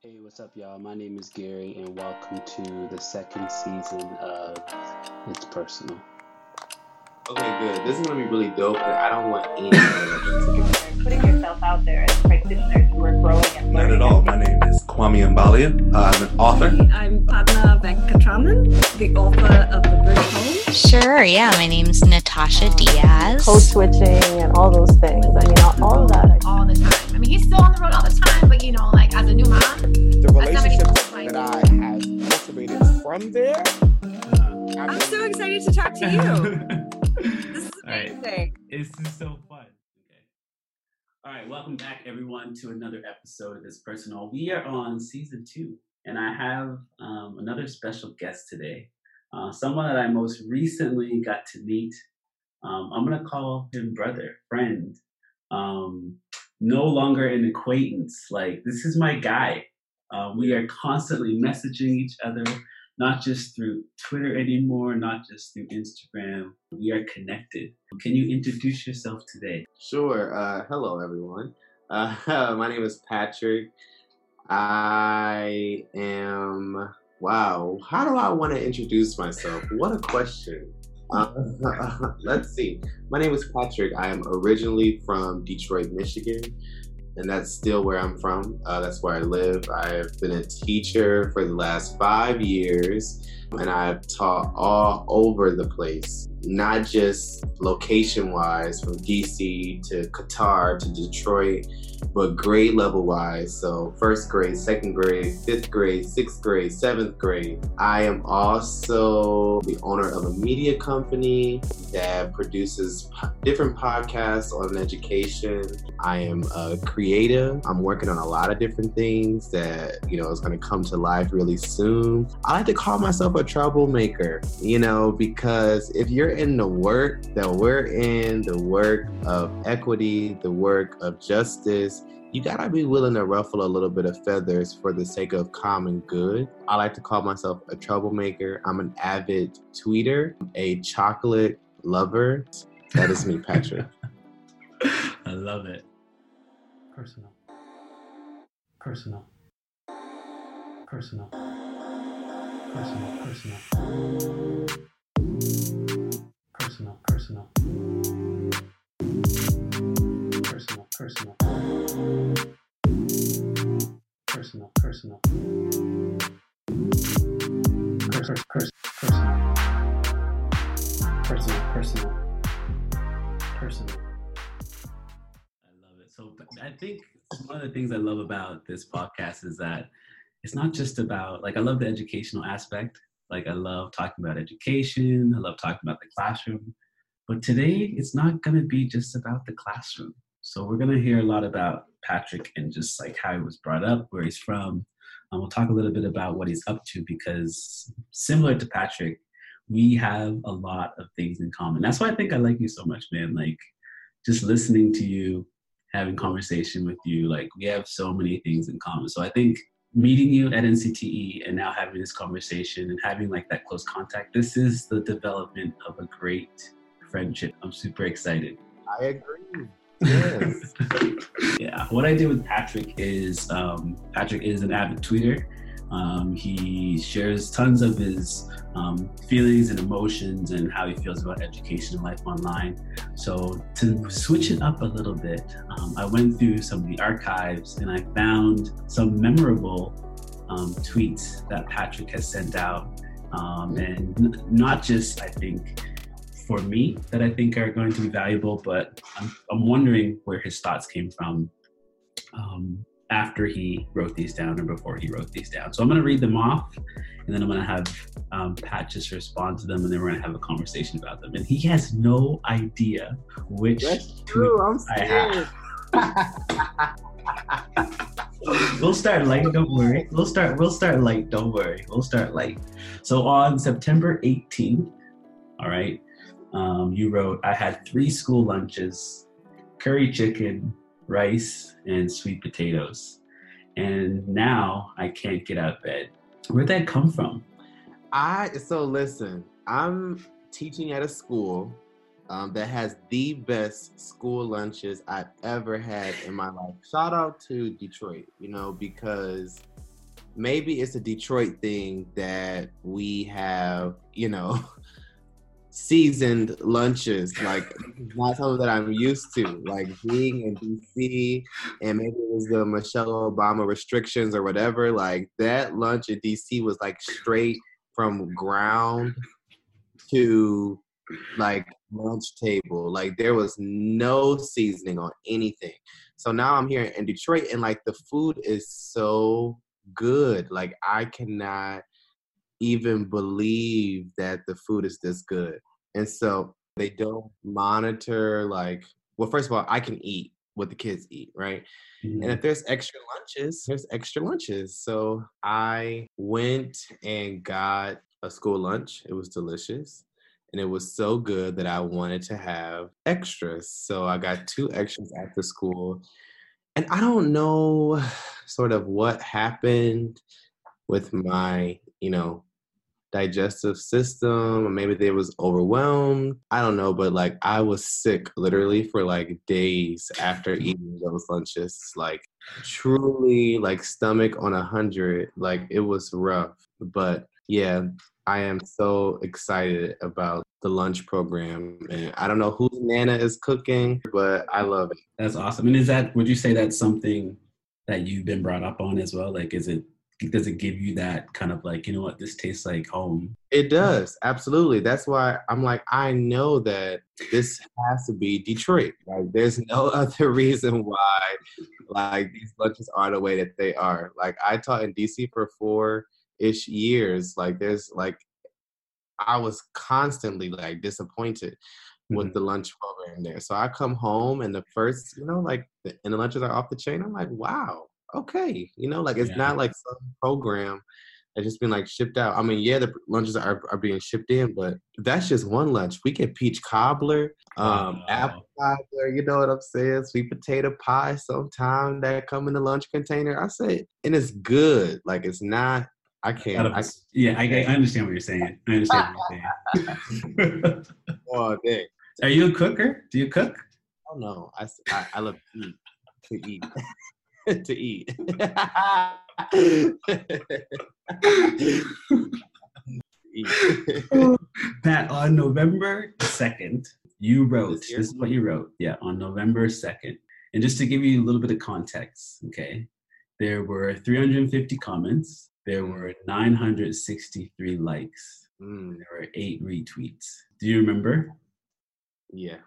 Hey, what's up, y'all? My name is Gary, and welcome to the second season of It's Personal. Okay, good. This is gonna be really dope, and I don't want anyone putting yourself out there as practitioners who are growing and Not at all. My name is Kwame Mbalia. Uh, I'm an author. I'm Padma Venkatraman, the author of The Bridge Home. Sure, yeah. My name's Natasha Diaz. Code switching and all those things. I mean, all, all of that. all the time. I mean, he's still on the road all the time, but you know, like as a new mom, the That's not many relationships people like- that I have cultivated from there. I I'm so excited to talk to you. This is All right. amazing. This is so fun. Okay. All right, welcome back, everyone, to another episode of It's Personal. We are on season two, and I have um, another special guest today. Uh, someone that I most recently got to meet. Um, I'm gonna call him brother, friend. Um, no longer an acquaintance. Like this is my guy. Uh, we are constantly messaging each other, not just through Twitter anymore, not just through Instagram. We are connected. Can you introduce yourself today? Sure. Uh, hello, everyone. Uh, my name is Patrick. I am. Wow. How do I want to introduce myself? What a question. Uh, let's see. My name is Patrick. I am originally from Detroit, Michigan, and that's still where I'm from. Uh, that's where I live. I've been a teacher for the last five years, and I've taught all over the place, not just location wise from DC to Qatar to Detroit, but grade level wise. So, first grade, second grade, fifth grade, sixth grade, seventh grade. I am also the owner of a media company that produces po- different podcasts on education. I am a creative. I'm working on a lot of different things that, you know, is going to come to life really soon. I like to call myself a troublemaker, you know, because if you're in the work that we're in, the work of equity, the work of justice, you gotta be willing to ruffle a little bit of feathers for the sake of common good. I like to call myself a troublemaker. I'm an avid tweeter, a chocolate lover. That is me, Patrick. I love it. Personal. Personal. Personal. Personal. Personal. Personal. Personal. Personal. Personal. Personal. Personal. Pers- pers- pers- Personal. Personal. Personal. Personal. I love it. So I think one of the things I love about this podcast is that it's not just about like I love the educational aspect. Like I love talking about education. I love talking about the classroom. But today it's not to be just about the classroom. So we're to hear a lot about Patrick and just like how he was brought up, where he's from. And we'll talk a little bit about what he's up to because similar to Patrick, we have a lot of things in common. That's why I think I like you so much, man. Like just listening to you, having conversation with you, like we have so many things in common. So I think meeting you at NCTE and now having this conversation and having like that close contact, this is the development of a great friendship. I'm super excited. I agree. Yes. yeah, what I do with Patrick is um, Patrick is an avid tweeter. Um, he shares tons of his um, feelings and emotions and how he feels about education and life online. So to switch it up a little bit, um, I went through some of the archives and I found some memorable um, tweets that Patrick has sent out, um, and n- not just I think for me that I think are going to be valuable, but I'm, I'm wondering where his thoughts came from um, after he wrote these down or before he wrote these down. So I'm going to read them off, and then I'm going to have um, Pat just respond to them, and then we're going to have a conversation about them. And he has no idea which That's true. I'm I scared. have. we'll start light, don't worry. We'll start we'll start light, don't worry. We'll start light. So on September 18th, all right, um, you wrote, I had three school lunches, curry chicken, rice, and sweet potatoes. And now I can't get out of bed. Where'd that come from? I so listen. I'm teaching at a school um, that has the best school lunches I've ever had in my life. Shout out to Detroit, you know, because maybe it's a Detroit thing that we have, you know, seasoned lunches. Like not something that I'm used to. Like being in DC and maybe it was the Michelle Obama restrictions or whatever. Like that lunch in DC was like straight from ground to like lunch table. Like there was no seasoning on anything. So now I'm here in Detroit and like the food is so good. Like I cannot even believe that the food is this good. And so they don't monitor like well first of all I can eat what the kids eat, right? Mm-hmm. And if there's extra lunches, there's extra lunches. So I went and got a school lunch. It was delicious. And it was so good that I wanted to have extras. So I got two extras after school. And I don't know sort of what happened with my, you know, digestive system or maybe they was overwhelmed. I don't know but like i was sick literally for like days after mm-hmm. eating those lunches like truly like stomach on a hundred like it was rough. But yeah i am so excited about the lunch program and i don't know whose nana is cooking but i love it. That's awesome. And is that would you say that's something that you've been brought up on as well? Like is it does it give you that kind of like you know what this tastes like home? It does absolutely. That's why i'm like i know that this has to be detroit. Like there's no other reason why like these lunches are the way that they are. Like i taught in dc for four ish years. Like there's like i was constantly like disappointed with mm-hmm. the lunch program there. So i come home and the first you know like the, and the lunches are off the chain i'm like wow okay. You know, like it's yeah. not like some program that's just been like shipped out. I mean, yeah, the lunches are, are being shipped in, but that's just one lunch. We get peach cobbler, um, wow. apple cobbler, you know what I'm saying? Sweet potato pie sometime that come in the lunch container. I say, and it's good. Like it's not I can't. I, yeah, I, I, understand what you're saying. I understand what you're saying. oh, dang. Are you a cooker? Do you cook? Oh no, I, I, I love to eat. To eat. to eat. Pat, on November 2nd, you wrote, this, this is what you wrote. Yeah, on November 2nd. And just to give you a little bit of context, okay, there were 350 comments, there mm. were 963 likes, mm. there were eight retweets. Do you remember? Yeah.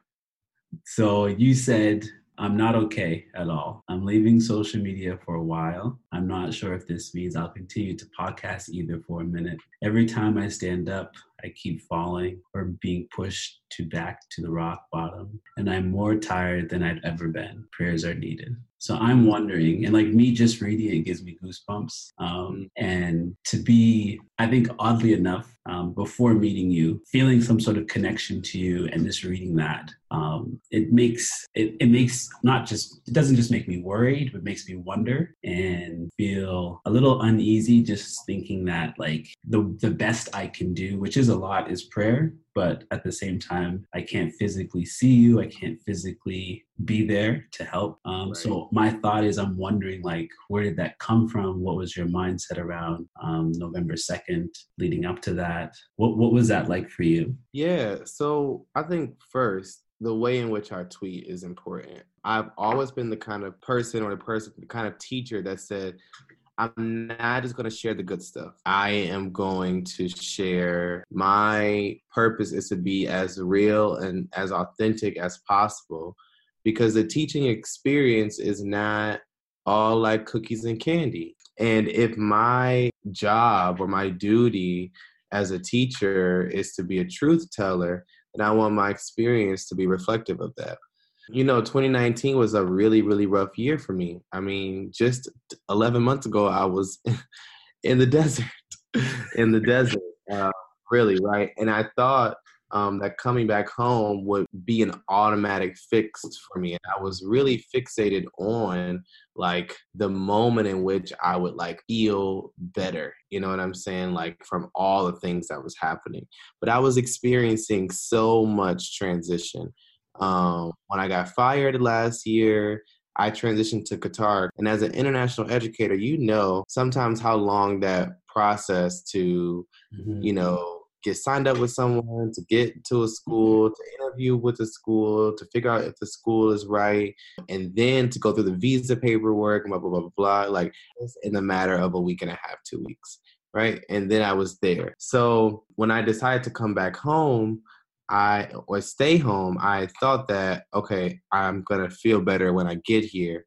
So you said I'm not okay at all. I'm leaving social media for a while. I'm not sure if this means I'll continue to podcast either for a minute. Every time I stand up, I keep falling or being pushed to back to the rock bottom. And I'm more tired than I've ever been. Prayers are needed. So I'm wondering, and like me just reading it gives me goosebumps. Um, and to be, I think, oddly enough, um, before meeting you, feeling some sort of connection to you, and just reading that, um, it makes it, it makes not just it doesn't just make me worried, but makes me wonder and feel a little uneasy, just thinking that like the the best I can do, which is a lot, is prayer but at the same time i can't physically see you. I can't physically be there to help. Um, right. so my thought is i'm wondering like where did that come from? What was your mindset around um, november 2nd leading up to that? What, what was that like for you? Yeah so i think first the way in which I tweet is important. I've always been the kind of person or the person, the kind of teacher that said, I'm not just going to share the good stuff. I am going to share my purpose is to be as real and as authentic as possible because the teaching experience is not all like cookies and candy. And if my job or my duty as a teacher is to be a truth teller, then I want my experience to be reflective of that. You know, 2019 was a really, really rough year for me. I mean, just 11 months ago, I was in the desert, in the desert, uh, really, right? And I thought um, that coming back home would be an automatic fix for me. And I was really fixated on like the moment in which I would like feel better. You know what I'm saying? Like from all the things that was happening. But I was experiencing so much transition um, when I got fired last year, I transitioned to Qatar. And as an international educator, you know sometimes how long that process to, Mhm. you know, get signed up with someone, to get to a school, to interview with the school, to figure out if the school is right, and then to go through the visa paperwork, blah, blah, blah, blah, blah. Like it's in a matter of a week and a half, two weeks. Right. And then I was there. So when I decided to come back home, I or stay home, I thought that okay, I'm gonna feel better when I get here,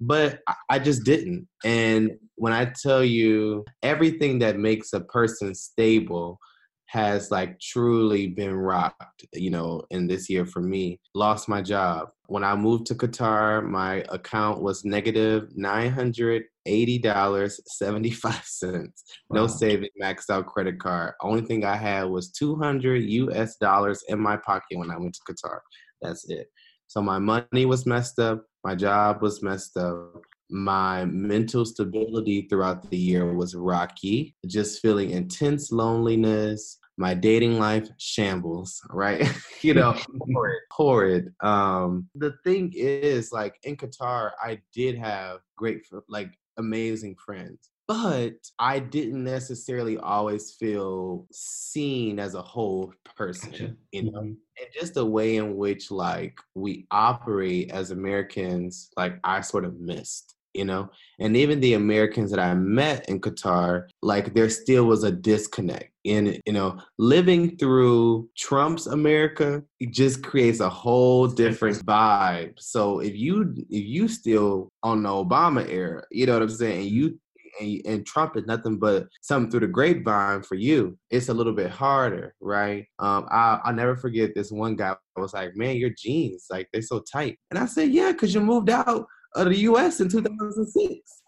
but I- just didn't. And when I tell you everything that makes a person stable has like truly been rocked, you know, in this year for me. Lost my job. When I moved to Qatar, my account was negative nine hundred eighty dollars seventy five cents. No Wow. saving, maxed out credit card. Only thing I had was 200 US dollars in my pocket when I went to Qatar. That's it. So my money was messed up. My job was messed up. My mental stability throughout the year was rocky. Just feeling intense loneliness. My dating life shambles, right? you know, horrid, horrid. Um, the thing is, like in Qatar, I did have great, like amazing friends but I didn't necessarily always feel seen as a whole person, Gotcha. you know, Mhm. and just the way in which like we operate as Americans, like I sort of missed, you know, and even the Americans that I met in Qatar, like there still was a disconnect. In you know, living through Trump's America, it just creates a whole different vibe. So if you if you still on the Obama era, you know what I'm saying, and you and, and Trump is nothing but something through the grapevine for you, it's a little bit harder, right? Um, I, I'll never forget this one guy was like, man, your jeans, like they're so tight. And I said, yeah, because you moved out of the US in 2006.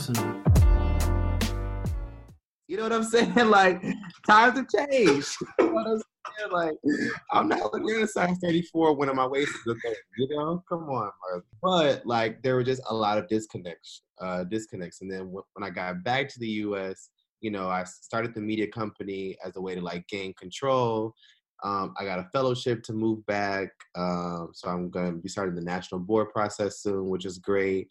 Personal. You know what I'm saying? Like, times have changed. You know I'm? Like, I'm not wearing a size 34 when my waist is okay. You know, come on. But like, there were just a lot of disconnects, uh, disconnects. And then when I got back to the U.S., you know, I started the media company as a way to like gain control. Um, I got a fellowship to move back, um, so I'm going to be starting the national board process soon, which is great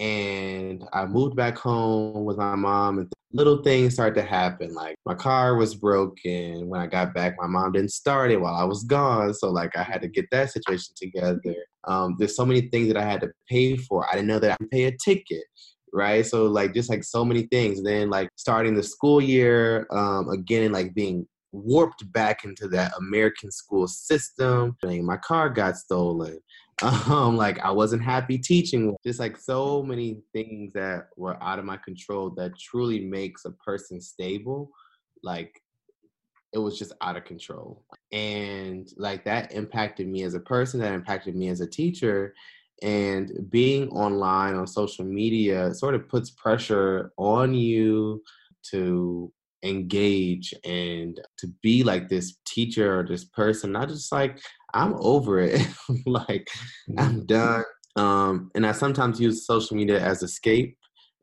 and I moved back home with my mom, and little things started to happen. Like my car was broken when I got back. My mom didn't start it while I was gone, so like I had to get that situation together. Um, there's so many things that I had to pay for. I didn't know that I could pay a ticket. Right, so like just like so many things. Then like starting the school year um, again, like being warped back into that American school system. My car got stolen um like i wasn't happy teaching just like so many things that were out of my control that truly makes a person stable like it was just out of control. And like that impacted me as a person that impacted me as a teacher. And being online on social media sort of puts pressure on you to engage and to be like this teacher or this person not just like i'm over it. Like i'm done. Um and i sometimes use social media as escape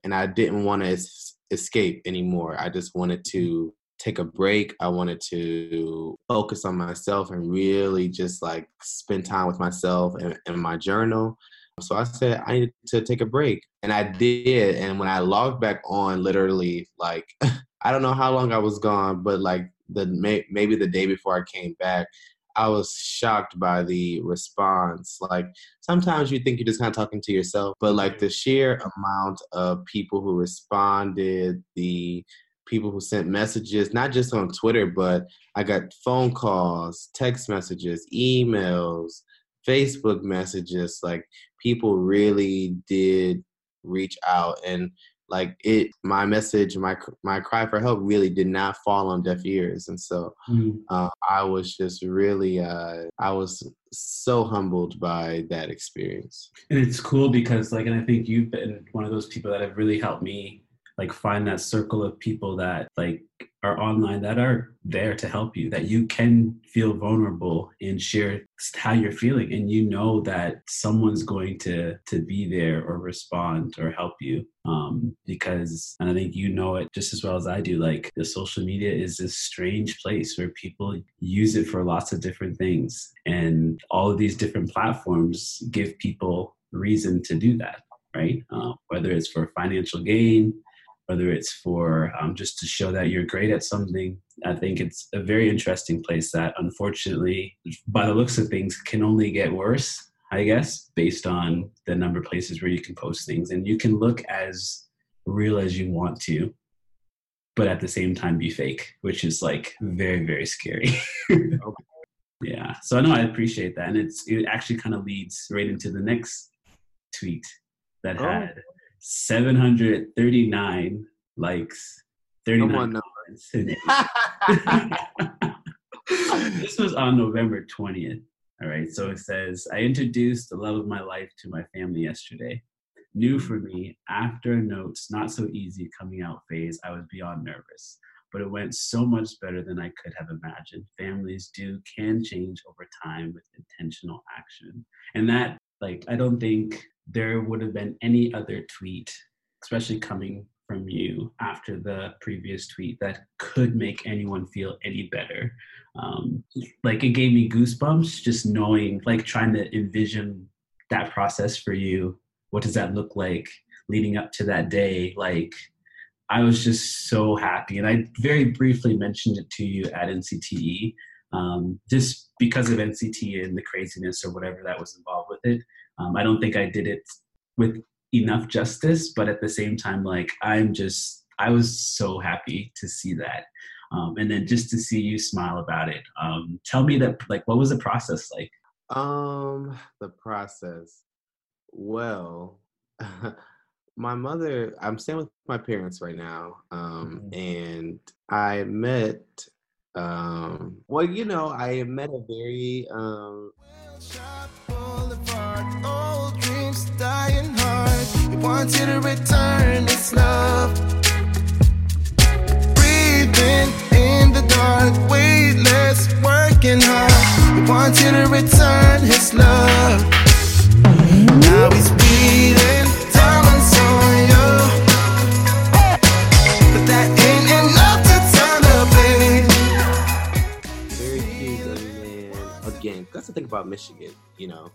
and i didn't want to es- escape anymore. I just wanted to take a break. I wanted to focus on myself and really just like spend time with myself and, and my journal. So I said I needed to take a break, and I did. And when I logged back on, literally, like I don't know how long I was gone, but like the may, maybe the day before I came back, I was shocked by the response. Like sometimes you think you're just kind of talking to yourself, but like the sheer amount of people who responded, the people who sent messages, not just on Twitter, but I got phone calls, text messages, emails, Facebook messages. Like people really did reach out and like it my message my my cry for help really did not fall on deaf ears and so Mm. uh, i was just really uh, i was so humbled by that experience And it's cool because, like, and I think you've been one of those people that have really helped me like find that circle of people that like are online that are there to help you that you can feel vulnerable and share how you're feeling and you know that someone's going to to be there or respond or help you um because and i think you know it just as well as i do like the social media is this strange place where people use it for lots of different things and all of these different platforms give people reason to do that right? Uh, whether it's for financial gain whether it's for um, just to show that you're great at something. I think it's a very interesting place that, unfortunately, by the looks of things, can only get worse, I guess, based on the number of places where you can post things. And you can look as real as you want to, but at the same time be fake, which is like very, very scary. yeah. So I know I appreciate that. And it's it actually kind of leads right into the next tweet that oh. had 739 likes, 39 comments. this was on November 20th. All right. So it says, I introduced the love of my life to my family yesterday. New for me, after a note's not so easy coming out phase, I was beyond nervous. But it went so much better than I could have imagined. Families do can change over time with intentional action. And that, like, I don't think there would have been any other tweet, especially coming from you after the previous tweet, that could make anyone feel any better. Um, like it gave me goosebumps just knowing, like trying to envision that process for you. What does that look like leading up to that day? Like, I was just so happy. And I very briefly mentioned it to you at NCTE, um, just because of NCTE and the craziness or whatever that was involved with it. Um, I don't think I did it with enough justice, but at the same time, like I'm just, I was so happy to see that. Um, and then just to see you smile about it. Um, tell me that, like, what was the process like? Um, the process. Well, my mother, I'm staying with my parents right now. Um, mm-hmm. and I met, um, well, you know, I met a very, um, dying hard. He wants you to return this love. Breathing in the dark, weightless, working hard. He wants you to return his love. Now he's Again, that's the thing about Michigan, you know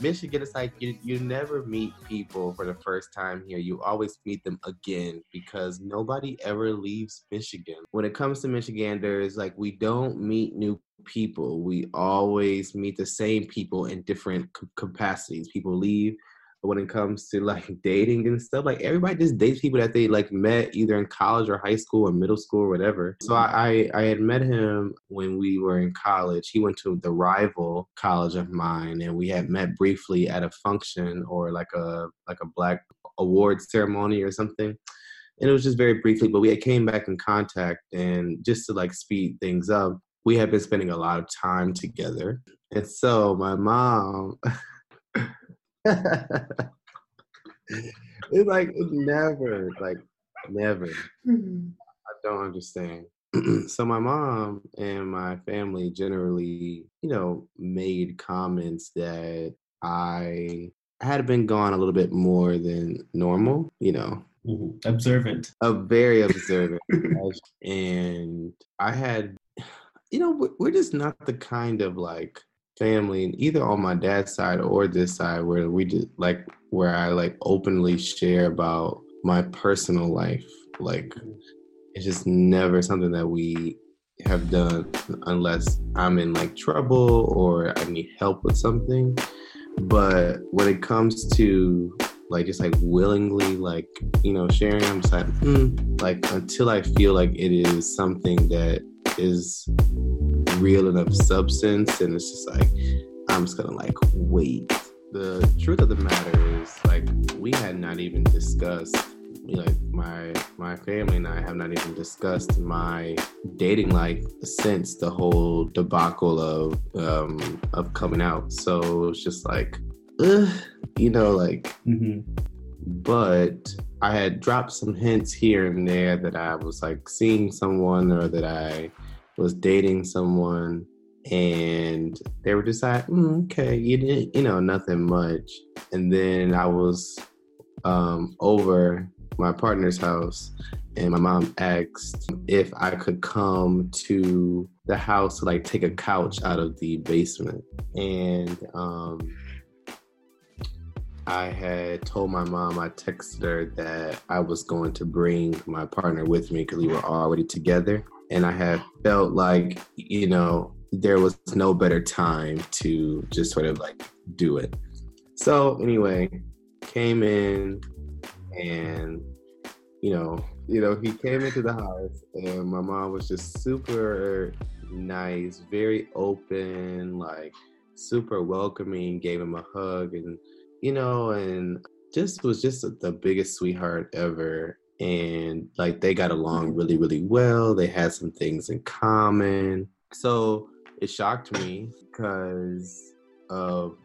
Michigan, is like you, you never meet people for the first time here. You always meet them again because nobody ever leaves Michigan. When it comes to Michiganders, like we don't meet new people. We always meet the same people in different capacities. People leave, but when it comes to like dating and stuff, like everybody just dates people that they like met either in college or high school or middle school or whatever. So I I had met him when we were in college. He went to the rival college of mine, and we had met briefly at a function or like a like a black awards ceremony or something. And it was just very briefly, but we had came back in contact, and just to like speed things up, we had been spending a lot of time together. And so my mom it's like it never, like never. Mm-hmm. I don't understand. so my mom and my family generally, you know, made comments that I had been gone a little bit more than normal, you know. Mm-hmm. Observant. A very observant. and I had, you know, we're just not the kind of like family, and either on my dad's side or this side, where we just like where I like openly share about my personal life. Like it's just never something that we have done unless I'm in like trouble or I need help with something. But when it comes to like just like willingly like you know sharing, I'm just like mm, like until I feel like it is something that is real enough substance and it's just like i'm just gonna like wait the truth of the matter is like we had not even discussed like my my family and I have not even discussed my dating life since the whole debacle of um of coming out. So it's just like, ugh, you know, like, mm-hmm. but I had dropped some hints here and there that I was like seeing someone or that I was dating someone and they were just like, mm, okay, you didn't, you know, nothing much. And then I was um, over my partner's house, and my mom asked if I could come to the house to like take a couch out of the basement. And um, I had told my mom, I texted her that I was going to bring my partner with me because we were already together. And I had felt like, you know, there was no better time to just sort of like do it. So anyway, came in and you know, you know, he came into the house and my mom was just super nice, very open, like super welcoming, gave him a hug and you know, and just was just the biggest sweetheart ever. And like they got along really, really well. They had some things in common. So it shocked me because of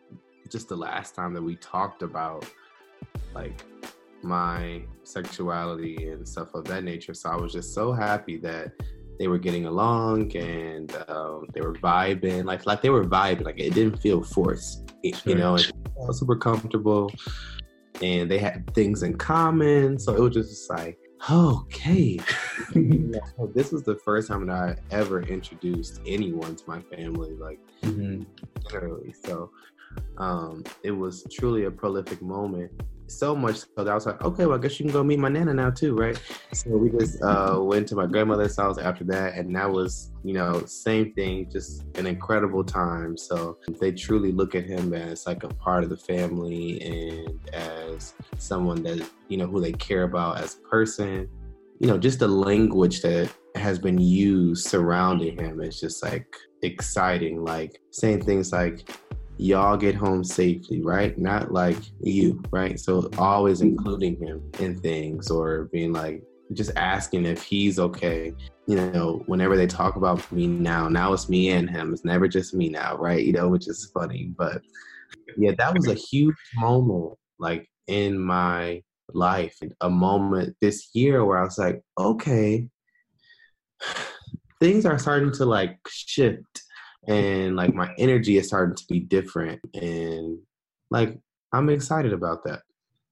just the last time that we talked about like my sexuality and stuff of that nature. So I was just so happy that they were getting along and um, they were vibing, like like they were vibing. Like it didn't feel forced, you know. It was super comfortable, and they had things in common. So it was just like Okay. this was the first time that I ever introduced anyone to my family, like mm-hmm. literally. So um, it was truly a prolific moment so much so that I was like, okay, well, I guess you can go meet my nana now too, right? So we just uh, went to my grandmother's house after that, and that was, you know, same thing, just an incredible time. So they truly look at him as like a part of the family and as someone that you know who they care about as a person. You know, just the language that has been used surrounding him is just like exciting. Like saying things like, y'all get home safely, right? Not like you, right? So always mm-hmm. including him in things or being like, just asking if he's okay. You know, whenever they talk about me now, now it's me and him. It's never just me now, right? You know, which is funny. But yeah, that was a huge moment, like in my life, a moment this year where I was like, okay, things are starting to like shift and like my energy is starting to be different and like i'm excited about that.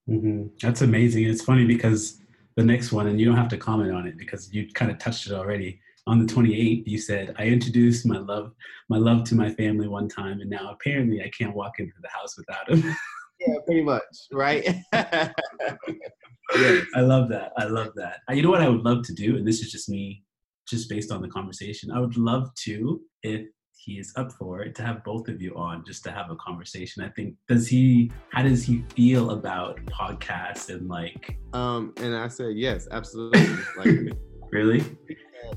Mm-hmm. that's amazing. It's funny because the next one and you don't have to comment on it because you kind of touched it already. On the 28th you said i introduced my love my love to my family one time and now apparently i can't walk into the house without him yeah pretty much right? Yeah i love that i love that. You know what i would love to do and this is just me just based on the conversation i would love to if he is up for it to have both of you on just to have a conversation. I think does he how does he feel about podcasts and like um and I said yes, absolutely. like really?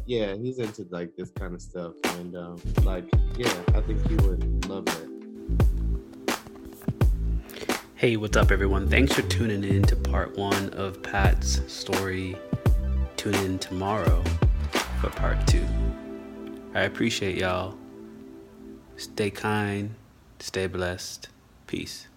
Yeah, he's into like this kind of stuff and um like yeah, I think he would love it. Hey, what's up everyone? Thanks for tuning in to part 1 of Pat's story. Tune in tomorrow for part 2. I appreciate y'all. Stay kind, stay blessed. Peace.